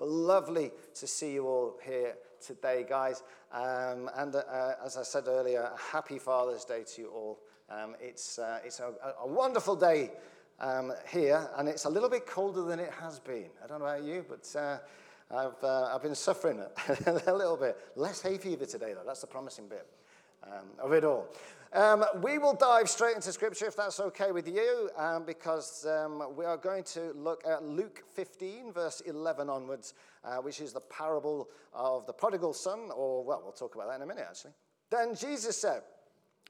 But lovely to see you all here today, guys. Um, and uh, as I said earlier, happy Father's Day to you all. Um, it's uh, it's a, a, wonderful day um, here, and it's a little bit colder than it has been. I don't know about you, but uh, I've, uh, I've been suffering a little bit. Less hay fever today, though. That's the promising bit um, of it all. Um, we will dive straight into Scripture if that's okay with you, um, because um, we are going to look at Luke 15, verse 11 onwards, uh, which is the parable of the prodigal son, or, well, we'll talk about that in a minute, actually. Then Jesus said,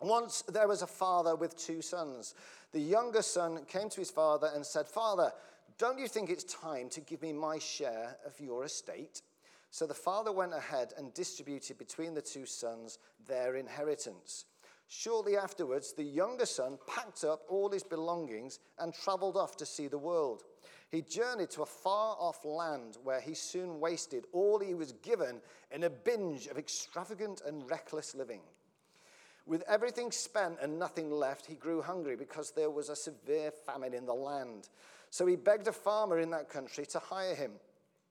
Once there was a father with two sons. The younger son came to his father and said, Father, don't you think it's time to give me my share of your estate? So the father went ahead and distributed between the two sons their inheritance. Shortly afterwards, the younger son packed up all his belongings and traveled off to see the world. He journeyed to a far off land where he soon wasted all he was given in a binge of extravagant and reckless living. With everything spent and nothing left, he grew hungry because there was a severe famine in the land. So he begged a farmer in that country to hire him.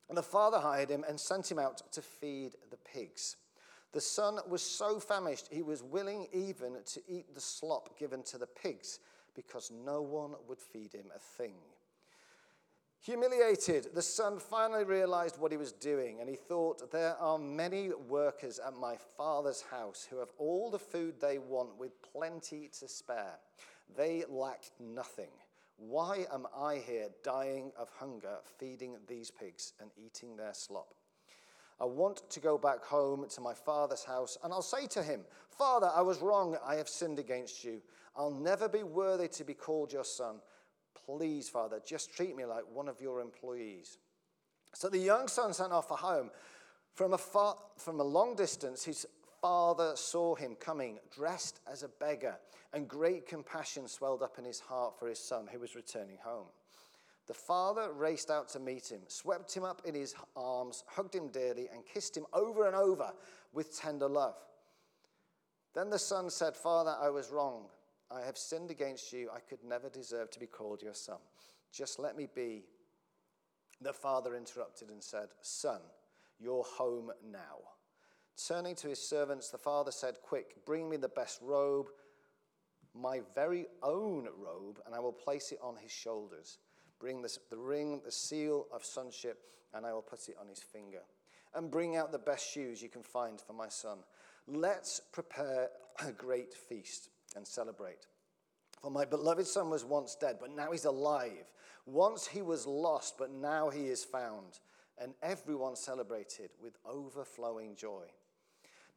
And the father hired him and sent him out to feed the pigs. The son was so famished, he was willing even to eat the slop given to the pigs because no one would feed him a thing. Humiliated, the son finally realized what he was doing, and he thought, There are many workers at my father's house who have all the food they want with plenty to spare. They lack nothing. Why am I here dying of hunger, feeding these pigs and eating their slop? I want to go back home to my father's house, and I'll say to him, Father, I was wrong. I have sinned against you. I'll never be worthy to be called your son. Please, Father, just treat me like one of your employees. So the young son sent off for home. From a, far, from a long distance, his father saw him coming, dressed as a beggar, and great compassion swelled up in his heart for his son who was returning home. The father raced out to meet him, swept him up in his arms, hugged him dearly, and kissed him over and over with tender love. Then the son said, Father, I was wrong. I have sinned against you. I could never deserve to be called your son. Just let me be. The father interrupted and said, Son, you're home now. Turning to his servants, the father said, Quick, bring me the best robe, my very own robe, and I will place it on his shoulders. Bring this, the ring, the seal of sonship, and I will put it on his finger. And bring out the best shoes you can find for my son. Let's prepare a great feast and celebrate. For my beloved son was once dead, but now he's alive. Once he was lost, but now he is found. And everyone celebrated with overflowing joy.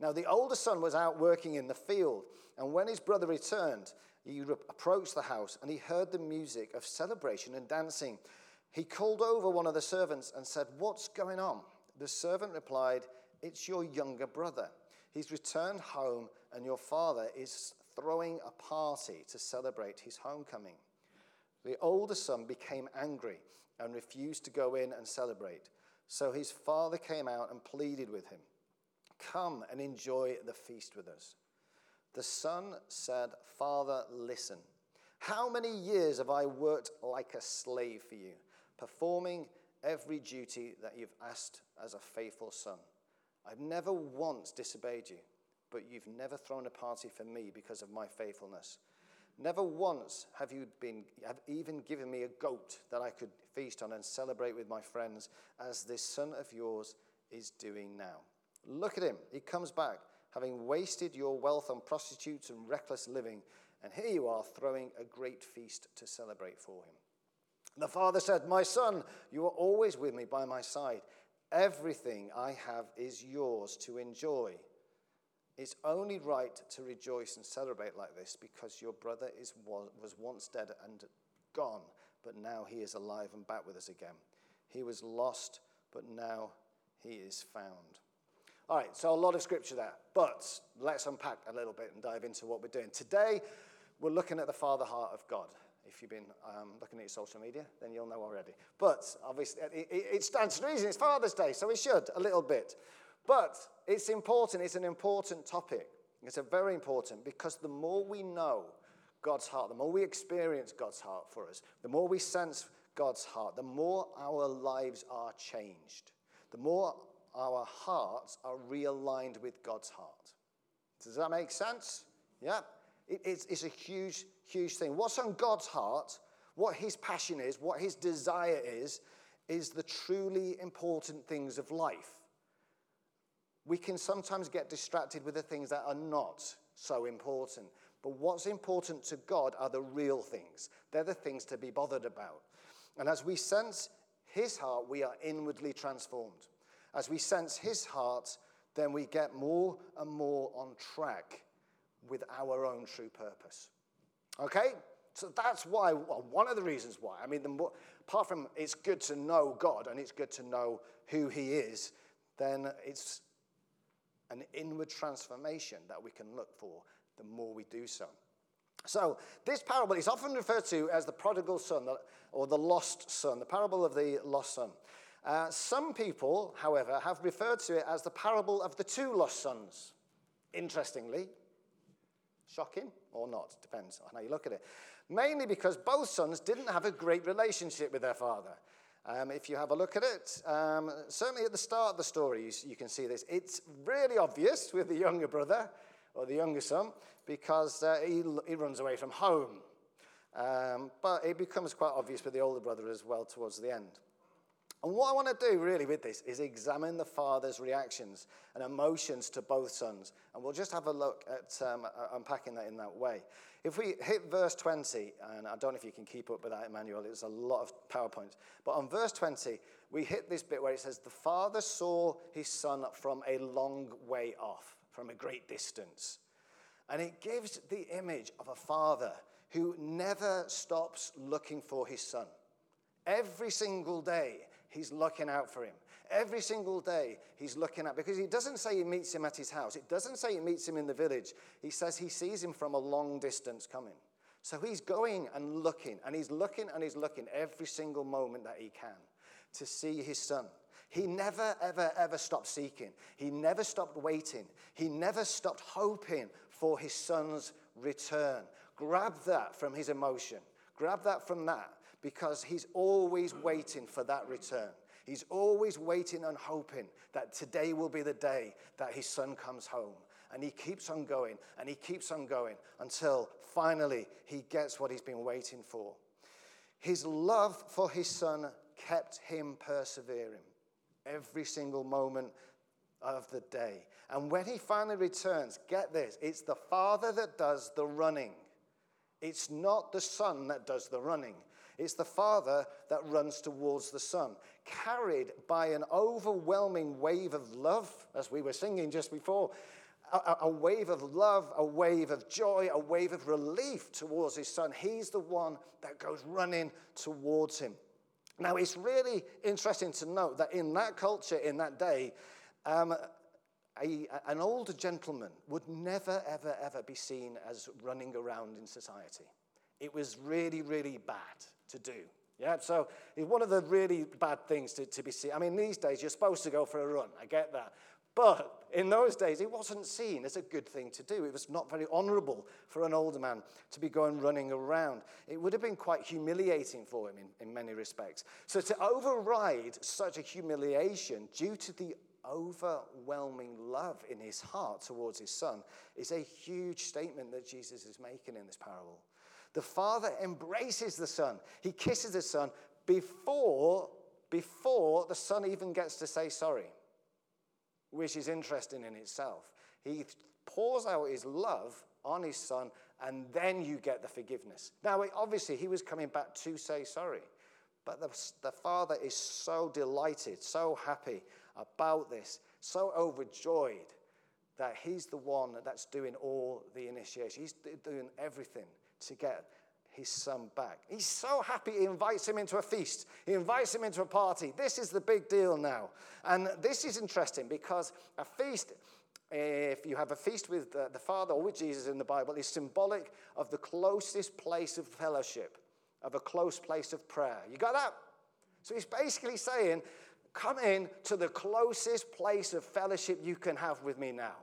Now, the older son was out working in the field, and when his brother returned, he approached the house and he heard the music of celebration and dancing. He called over one of the servants and said, What's going on? The servant replied, It's your younger brother. He's returned home, and your father is throwing a party to celebrate his homecoming. The older son became angry and refused to go in and celebrate. So his father came out and pleaded with him, Come and enjoy the feast with us. The son said, Father, listen. How many years have I worked like a slave for you, performing every duty that you've asked as a faithful son? I've never once disobeyed you, but you've never thrown a party for me because of my faithfulness. Never once have you been, have even given me a goat that I could feast on and celebrate with my friends, as this son of yours is doing now. Look at him. He comes back having wasted your wealth on prostitutes and reckless living, and here you are throwing a great feast to celebrate for him. The father said, My son, you are always with me by my side. Everything I have is yours to enjoy. It's only right to rejoice and celebrate like this because your brother is, was once dead and gone, but now he is alive and back with us again. He was lost, but now he is found. All right, so a lot of scripture there, but let's unpack a little bit and dive into what we're doing. Today, we're looking at the Father heart of God. If you've been um, looking at your social media, then you'll know already. But obviously, it, it stands to reason. It's Father's Day, so we should a little bit. But it's important. It's an important topic. It's a very important because the more we know God's heart, the more we experience God's heart for us, the more we sense God's heart, the more our lives are changed. the more our hearts are realigned with God's heart. Does that make sense? Yeah? It, it's, it's a huge, huge thing. What's on God's heart, what his passion is, what his desire is, is the truly important things of life. We can sometimes get distracted with the things that are not so important. But what's important to God are the real things. They're the things to be bothered about. And as we sense his heart, we are inwardly transformed. As we sense his heart, then we get more and more on track with our own true purpose. Okay? So that's why, well, one of the reasons why. I mean, more, apart from it's good to know God and it's good to know who He is, then it's an inward transformation that we can look for the more we do so. So, this parable is often referred to as the prodigal son or the lost son, the parable of the lost son. Uh, some people, however, have referred to it as the parable of the two lost sons. Interestingly, shocking or not, depends on how you look at it. Mainly because both sons didn't have a great relationship with their father. Um, if you have a look at it, um, certainly at the start of the story, you, you, can see this. It's really obvious with the younger brother or the younger son because uh, he, he runs away from home. Um, but it becomes quite obvious with the older brother as well towards the end. And what I want to do really with this is examine the father's reactions and emotions to both sons. And we'll just have a look at um, unpacking that in that way. If we hit verse 20, and I don't know if you can keep up with that, Emmanuel, it's a lot of PowerPoints. But on verse 20, we hit this bit where it says, The father saw his son from a long way off, from a great distance. And it gives the image of a father who never stops looking for his son. Every single day, he's looking out for him. Every single day, he's looking out because he doesn't say he meets him at his house. It doesn't say he meets him in the village. He says he sees him from a long distance coming. So he's going and looking, and he's looking and he's looking every single moment that he can to see his son. He never, ever, ever stopped seeking. He never stopped waiting. He never stopped hoping for his son's return. Grab that from his emotion. Grab that from that because he's always waiting for that return. He's always waiting and hoping that today will be the day that his son comes home. And he keeps on going and he keeps on going until finally he gets what he's been waiting for. His love for his son kept him persevering every single moment of the day. And when he finally returns, get this it's the father that does the running. It's not the son that does the running. It's the Father that runs towards the Son, carried by an overwhelming wave of love, as we were singing just before. A, a, wave of love, a wave of joy, a wave of relief towards his son. He's the one that goes running towards him. Now, it's really interesting to note that in that culture, in that day, um, a, an older gentleman would never, ever, ever be seen as running around in society. It was really, really bad to do. Yeah, so it's one of the really bad things to, to be seen. I mean, these days you're supposed to go for a run. I get that. But in those days, it wasn't seen as a good thing to do. It was not very honorable for an older man to be going running around. It would have been quite humiliating for him in, in many respects. So to override such a humiliation due to the overwhelming love in his heart towards his son is a huge statement that Jesus is making in this parable. The father embraces the son. He kisses the son before, before the son even gets to say sorry, which is interesting in itself. He pours out his love on his son, and then you get the forgiveness. Now, obviously, he was coming back to say sorry, but the, the father is so delighted, so happy about this, so overjoyed that he's the one that's doing all the initiation. He's doing everything to get his son back. He's so happy he invites him into a feast. He invites him into a party. This is the big deal now. And this is interesting because a feast, if you have a feast with the Father or with Jesus in the Bible, is symbolic of the closest place of fellowship, of a close place of prayer. You got that? So he's basically saying, Come in to the closest place of fellowship you can have with me now.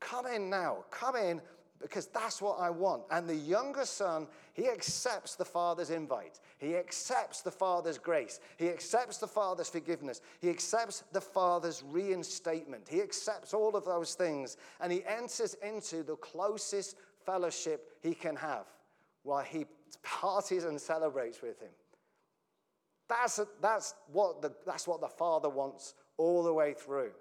Come in now. Come in because that's what I want. And the younger son, he accepts the father's invite. He accepts the father's grace. He accepts the father's forgiveness. He accepts the father's reinstatement. He accepts all of those things. And he enters into the closest fellowship he can have while he parties and celebrates with him. That's, that's, what the, that's what the father wants all the way through.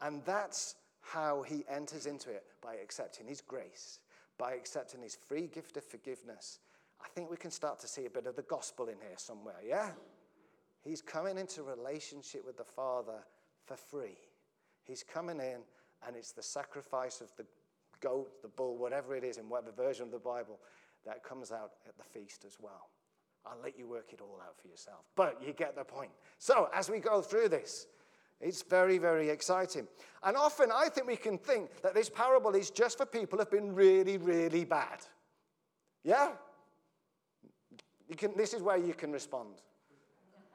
And that's how he enters into it by accepting his grace, by accepting his free gift of forgiveness. I think we can start to see a bit of the gospel in here somewhere, yeah? He's coming into relationship with the Father for free. He's coming in, and it's the sacrifice of the goat, the bull, whatever it is, in whatever version of the Bible, that comes out at the feast as well. I'll let you work it all out for yourself. But you get the point. So, as we go through this, it's very, very exciting. And often I think we can think that this parable is just for people who have been really, really bad. Yeah? You can, this is where you can respond.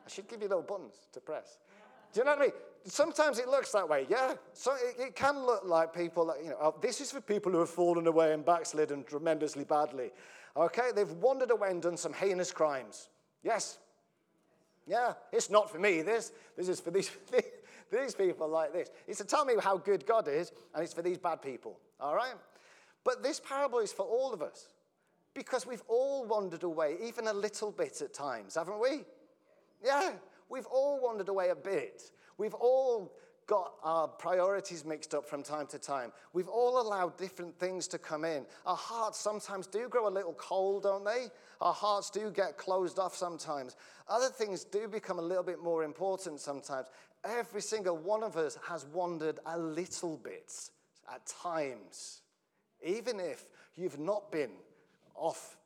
I should give you little buttons to press. Do you know what I mean? Sometimes it looks that way, yeah? So it, it can look like people, you know, oh, this is for people who have fallen away and backslidden tremendously badly. Okay, they've wandered away and done some heinous crimes. Yes. Yeah, it's not for me, this. This is for these, these people like this. It's to tell me how good God is, and it's for these bad people, all right? But this parable is for all of us because we've all wandered away, even a little bit at times, haven't we? Yeah, we've all wandered away a bit. We've all got our priorities mixed up from time to time. We've all allowed different things to come in. Our hearts sometimes do grow a little cold, don't they? Our hearts do get closed off sometimes. Other things do become a little bit more important sometimes. Every single one of us has wandered a little bit at times, even if you've not been off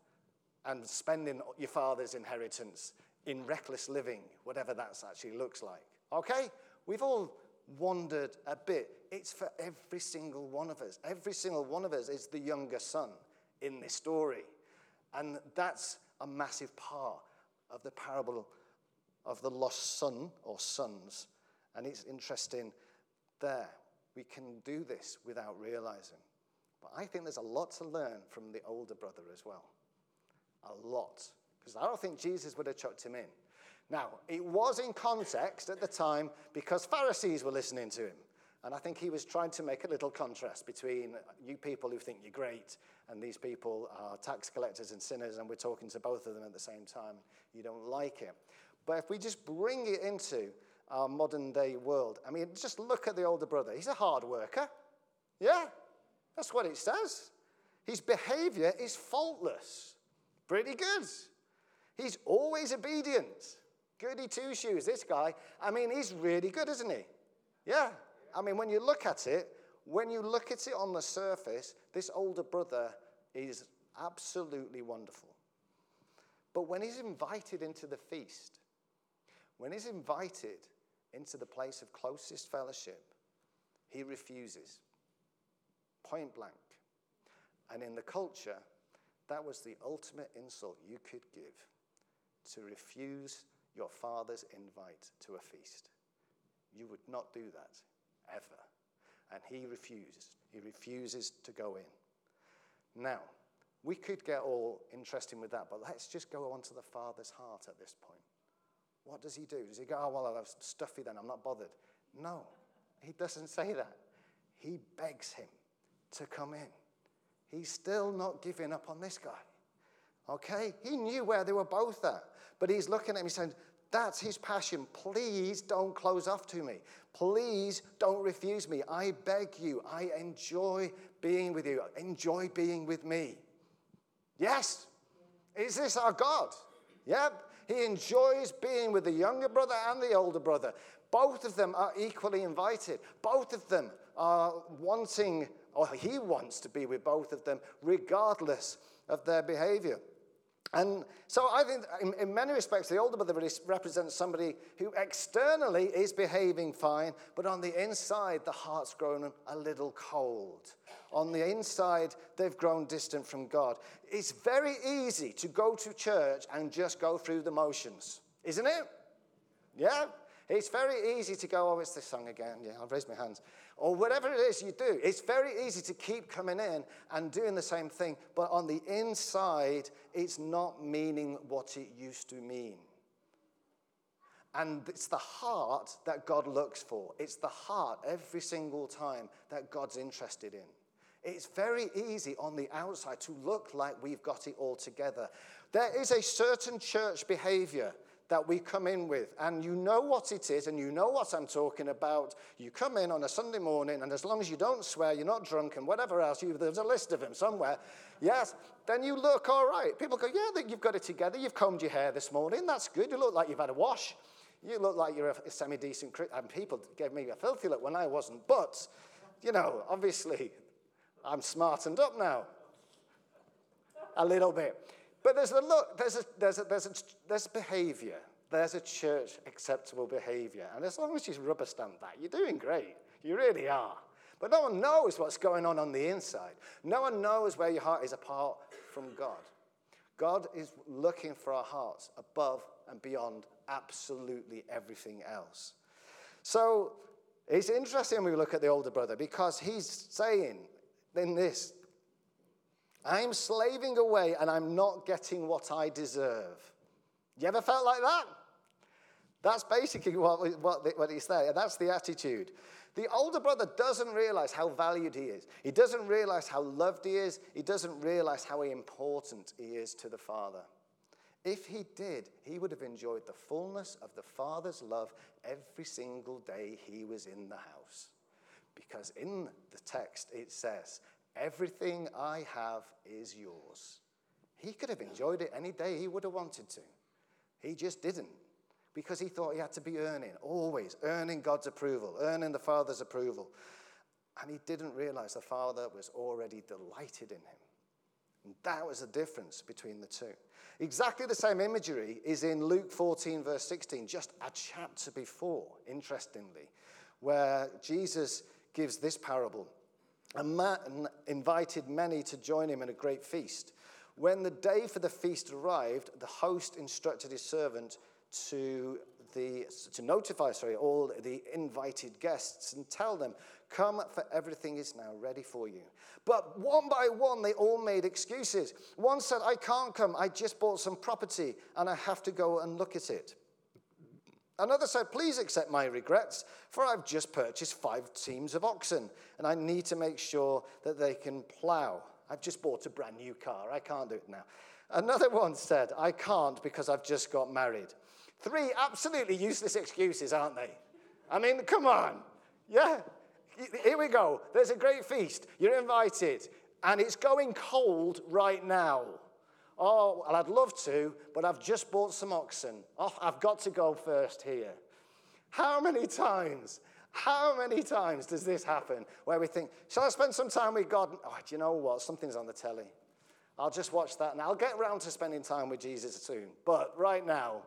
and spending your father's inheritance in reckless living, whatever that actually looks like. Okay? We've all wandered a bit. It's for every single one of us. Every single one of us is the younger son in this story. And that's a massive part of the parable of the lost son or sons and it's interesting there. We can do this without realizing. But I think there's a lot to learn from the older brother as well. A lot. Because I don't think Jesus would have chucked him in. Now, it was in context at the time because Pharisees were listening to him. And I think he was trying to make a little contrast between uh, you people who think you're great and these people are tax collectors and sinners, and we're talking to both of them at the same time. You don't like it. But if we just bring it into our modern day world. I mean, just look at the older brother. He's a hard worker. Yeah, that's what it says. His behavior is faultless. Pretty good. He's always obedient. Goody two shoes, this guy. I mean, he's really good, isn't he? Yeah. I mean, when you look at it, when you look at it on the surface, this older brother is absolutely wonderful. But when he's invited into the feast, when he's invited into the place of closest fellowship, he refuses. Point blank. And in the culture, that was the ultimate insult you could give to refuse your father's invite to a feast. You would not do that, ever. And he refuses. He refuses to go in. Now, we could get all interested with that, but let's just go on to the father's heart at this point. What does he do? Does he go, oh, well, that's stuffy then, I'm not bothered? No, he doesn't say that. He begs him to come in. He's still not giving up on this guy. Okay? He knew where they were both at. But he's looking at him, he's saying, That's his passion. Please don't close off to me. Please don't refuse me. I beg you. I enjoy being with you. Enjoy being with me. Yes. Is this our God? Yep. He enjoys being with the younger brother and the older brother. Both of them are equally invited. Both of them are wanting, or he wants to be with both of them, regardless of their behavior. And so I think, in, in, many respects, the older brother really represents somebody who externally is behaving fine, but on the inside, the heart's grown a little cold. On the inside, they've grown distant from God. It's very easy to go to church and just go through the motions, isn't it? Yeah? It's very easy to go, oh, it's this song again. Yeah, I'll raise my hands. Or whatever it is you do. It's very easy to keep coming in and doing the same thing, but on the inside, it's not meaning what it used to mean. And it's the heart that God looks for. It's the heart every single time that God's interested in. It's very easy on the outside to look like we've got it all together. There is a certain church behavior that we come in with, and you know what it is, and you know what I'm talking about. You come in on a Sunday morning, and as long as you don't swear, you're not drunk, and whatever else, you, there's a list of them somewhere, yes, then you look all right. People go, Yeah, you've got it together. You've combed your hair this morning. That's good. You look like you've had a wash. You look like you're a semi decent And people gave me a filthy look when I wasn't. But, you know, obviously, I'm smartened up now. A little bit. But there's a look, there's a, there's a, there's a, there's a behavior. There's a church acceptable behavior. And as long as you rubber stamp that, you're doing great. You really are. But no one knows what's going on on the inside. No one knows where your heart is apart from God. God is looking for our hearts above and beyond absolutely everything else. So it's interesting when we look at the older brother because he's saying in this, I'm slaving away and I'm not getting what I deserve. You ever felt like that? That's basically what, what, what he's saying. That's the attitude. The older brother doesn't realize how valued he is. He doesn't realize how loved he is. He doesn't realize how important he is to the father. If he did, he would have enjoyed the fullness of the father's love every single day he was in the house. Because in the text it says, Everything I have is yours. He could have enjoyed it any day he would have wanted to. He just didn't because he thought he had to be earning, always earning God's approval, earning the Father's approval. And he didn't realize the Father was already delighted in him. And that was the difference between the two. Exactly the same imagery is in Luke 14, verse 16, just a chapter before, interestingly, where Jesus gives this parable. A man invited many to join him in a great feast. When the day for the feast arrived, the host instructed his servant to, the, to notify sorry, all the invited guests and tell them, Come, for everything is now ready for you. But one by one, they all made excuses. One said, I can't come. I just bought some property and I have to go and look at it. Another said, Please accept my regrets, for I've just purchased five teams of oxen and I need to make sure that they can plow. I've just bought a brand new car. I can't do it now. Another one said, I can't because I've just got married. Three absolutely useless excuses, aren't they? I mean, come on. Yeah. Here we go. There's a great feast. You're invited. And it's going cold right now. Oh, well, I'd love to, but I've just bought some oxen. Oh, I've got to go first here. How many times, how many times does this happen where we think, shall I spend some time with God? Oh, do you know what? Something's on the telly. I'll just watch that and I'll get around to spending time with Jesus soon. But right now,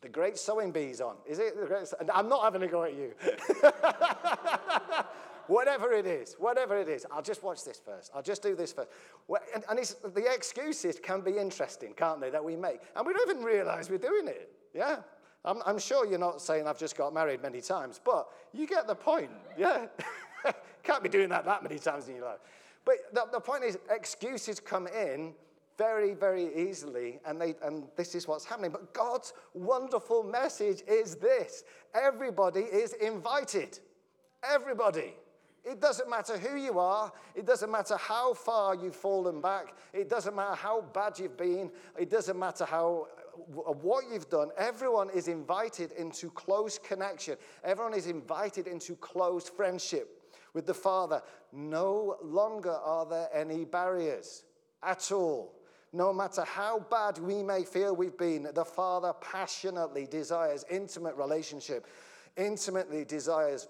the great sewing bees on. Is it the great? I'm not having a go at you. whatever it is, whatever it is, I'll just watch this first. I'll just do this first. And, and the excuses can be interesting, can't they, that we make? And we don't even realize we're doing it. Yeah? I'm, I'm sure you're not saying I've just got married many times, but you get the point. Yeah? Can't be doing that that many times in your life. But the, the point is, excuses come in very, very easily, and, they, and this is what's happening. But God's wonderful message is this everybody is invited. Everybody. It doesn't matter who you are. It doesn't matter how far you've fallen back. It doesn't matter how bad you've been. It doesn't matter how uh, what you've done. Everyone is invited into close connection. Everyone is invited into close friendship with the Father. No longer are there any barriers at all. No matter how bad we may feel we've been, the Father passionately desires intimate relationship, intimately desires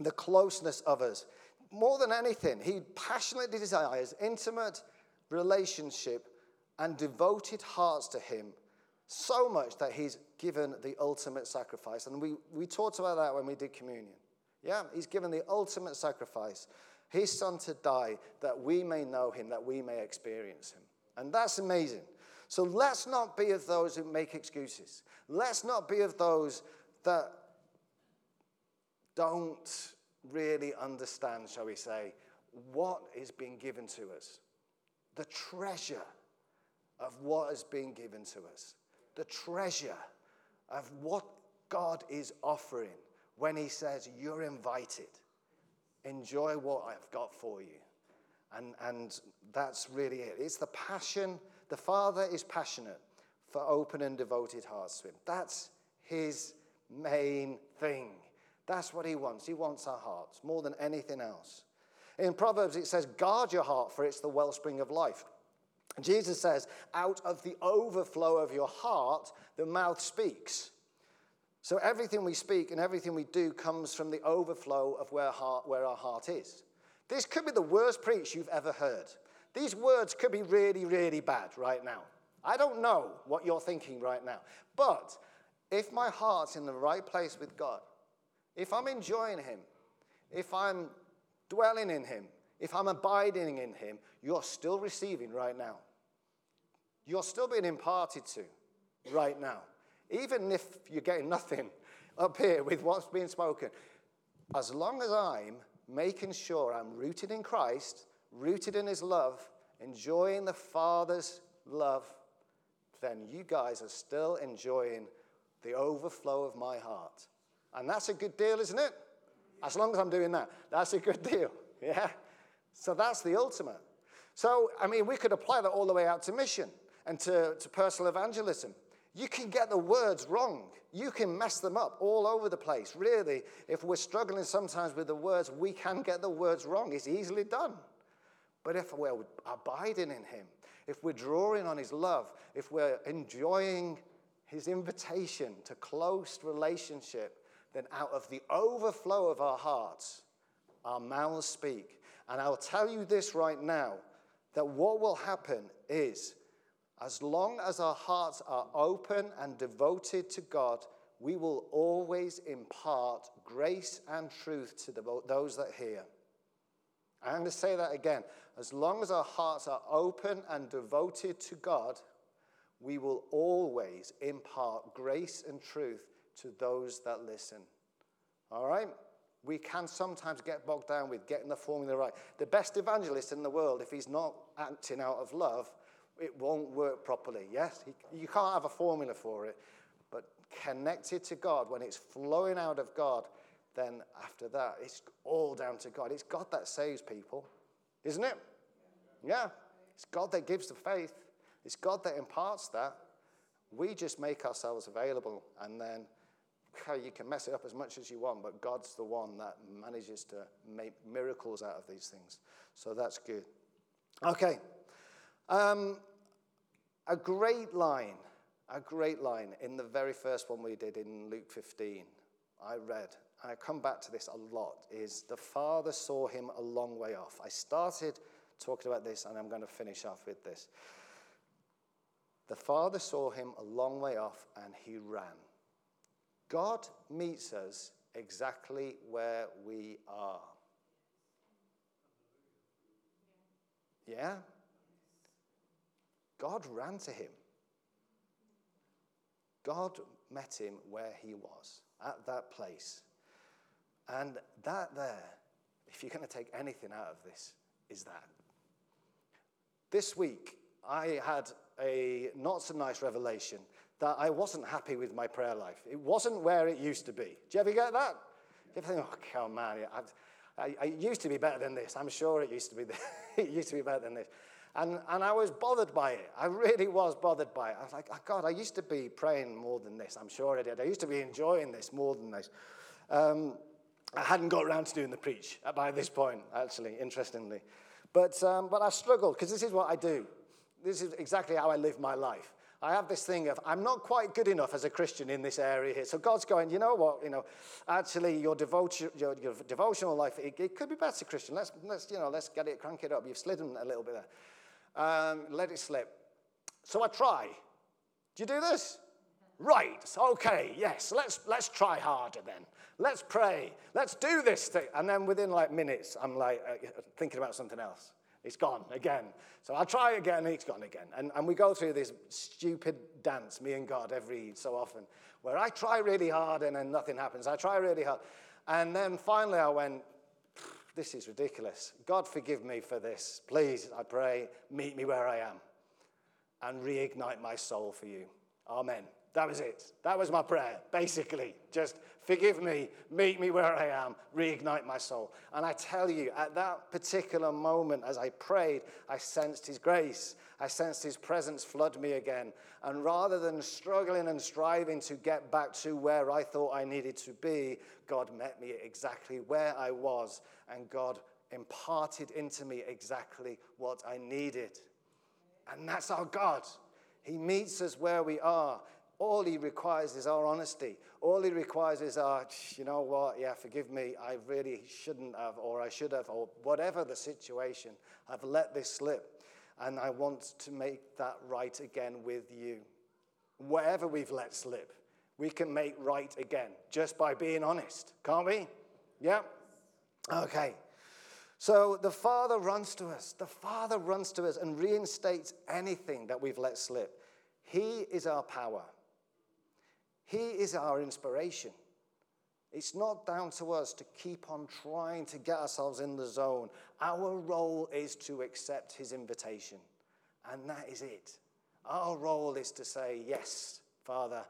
the closeness of us. More than anything, He passionately desires intimate relationship and devoted hearts to Him so much that He's given the ultimate sacrifice. And we, we talked about that when we did communion. Yeah, He's given the ultimate sacrifice, His Son to die, that we may know Him, that we may experience Him. And that's amazing. So let's not be of those who make excuses. Let's not be of those that don't really understand, shall we say, what is being given to us. The treasure of what has been given to us. The treasure of what God is offering when He says, You're invited. Enjoy what I've got for you. And, and that's really it. It's the passion. The Father is passionate for open and devoted hearts to Him. That's His main thing. That's what He wants. He wants our hearts more than anything else. In Proverbs, it says, Guard your heart, for it's the wellspring of life. Jesus says, Out of the overflow of your heart, the mouth speaks. So everything we speak and everything we do comes from the overflow of where, heart, where our heart is. This could be the worst preach you've ever heard. These words could be really, really bad right now. I don't know what you're thinking right now. But if my heart's in the right place with God, if I'm enjoying Him, if I'm dwelling in Him, if I'm abiding in Him, you're still receiving right now. You're still being imparted to right now. Even if you're getting nothing up here with what's being spoken, as long as I'm making sure I'm rooted in Christ, rooted in His love, enjoying the Father's love, then you guys are still enjoying the overflow of my heart. And that's a good deal, isn't it? As long as I'm doing that, that's a good deal. Yeah? So that's the ultimate. So, I mean, we could apply that all the way out to mission and to, to personal evangelism. You can get the words wrong. You can mess them up all over the place. Really, if we're struggling sometimes with the words, we can get the words wrong. It's easily done. But if we're abiding in Him, if we're drawing on His love, if we're enjoying His invitation to close relationship, then out of the overflow of our hearts, our mouths speak. And I'll tell you this right now that what will happen is, as long as our hearts are open and devoted to God, we will always impart grace and truth to the, those that hear. I'm going to say that again. As long as our hearts are open and devoted to God, we will always impart grace and truth to those that listen. All right? We can sometimes get bogged down with getting the formula right. The best evangelist in the world, if he's not acting out of love, it won't work properly. Yes? You can't have a formula for it. But connected to God, when it's flowing out of God, then after that, it's all down to God. It's God that saves people, isn't it? Yeah. It's God that gives the faith, it's God that imparts that. We just make ourselves available, and then you can mess it up as much as you want, but God's the one that manages to make miracles out of these things. So that's good. Okay. Um, a great line, a great line in the very first one we did in Luke 15, I read, I come back to this a lot, is the Father saw him a long way off. I started talking about this, and I'm going to finish off with this. The Father saw him a long way off, and he ran. God meets us exactly where we are. Yeah? God ran to him. God met him where he was, at that place. And that there, if you're going to take anything out of this, is that. This week, I had a not so nice revelation that I wasn't happy with my prayer life. It wasn't where it used to be. Do you ever get that? Do you ever think, oh, come man, I, I, used to be better than this. I'm sure it used to be, it used to be better than this. And, and I was bothered by it. I really was bothered by it. I was like, oh, God, I used to be praying more than this. I'm sure I did. I used to be enjoying this more than this. Um, I hadn't got around to doing the preach by this point, actually, interestingly. But, um, but I struggled because this is what I do. This is exactly how I live my life. I have this thing of I'm not quite good enough as a Christian in this area here. So God's going, you know what? You know, actually, your devotion, your, your devotional life, it, it, could be better, Christian. Let's, let's, you know, let's get it, crank it up. You've slidden a little bit there. Um, let it slip. So I try. Do you do this? Right. Okay. Yes. Let's let's try harder then. Let's pray. Let's do this thing. And then within like minutes, I'm like uh, thinking about something else. It's gone again. So I'll try again, it's gone again. And, and we go through this stupid dance, me and God, every so often, where I try really hard and then nothing happens. I try really hard. And then finally I went, this is ridiculous. God, forgive me for this. Please, I pray, meet me where I am and reignite my soul for you. Amen. That was it. That was my prayer, basically. Just forgive me, meet me where I am, reignite my soul. And I tell you, at that particular moment, as I prayed, I sensed His grace. I sensed His presence flood me again. And rather than struggling and striving to get back to where I thought I needed to be, God met me exactly where I was. And God imparted into me exactly what I needed. And that's our God. He meets us where we are. All he requires is our honesty. All he requires is ah, our, you know what, yeah, forgive me, I really shouldn't have, or I should have, or whatever the situation. I've let this slip, and I want to make that right again with you. Whatever we've let slip, we can make right again just by being honest, can't we? Yeah? Okay. So the Father runs to us. The Father runs to us and reinstates anything that we've let slip. He is our power. He is our inspiration. It's not down to us to keep on trying to get ourselves in the zone. Our role is to accept His invitation, and that is it. Our role is to say, Yes, Father,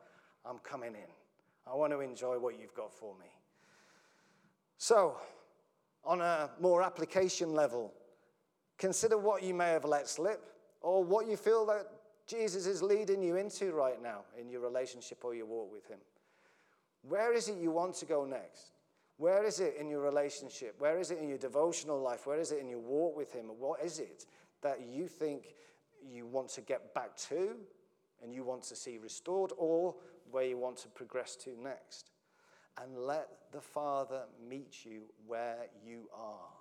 I'm coming in. I want to enjoy what you've got for me. So, on a more application level, consider what you may have let slip or what you feel that Jesus is leading you into right now in your relationship or your walk with Him. Where is it you want to go next? Where is it in your relationship? Where is it in your devotional life? Where is it in your walk with Him? What is it that you think you want to get back to and you want to see restored, or where you want to progress to next? And let the Father meet you where you are.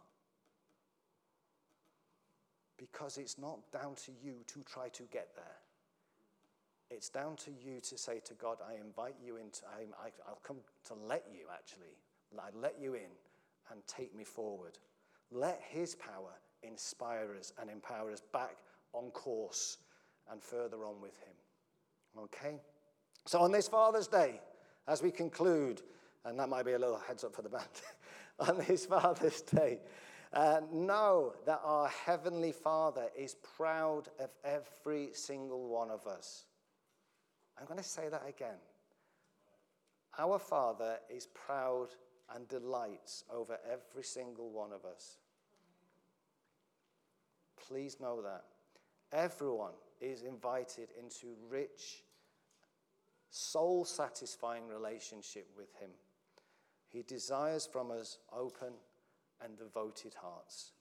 Because it's not down to you to try to get there. It's down to you to say to God, I invite you into, I, will come to let you actually, I let you in and take me forward. Let His power inspire us and empower us back on course and further on with Him. Okay? So on this Father's Day, as we conclude, and that might be a little heads up for the band, on this Father's Day, uh, know that our Heavenly Father is proud of every single one of us. I'm going to say that again. Our Father is proud and delights over every single one of us. Please know that. Everyone is invited into rich, soul satisfying relationship with Him. He desires from us open and devoted hearts.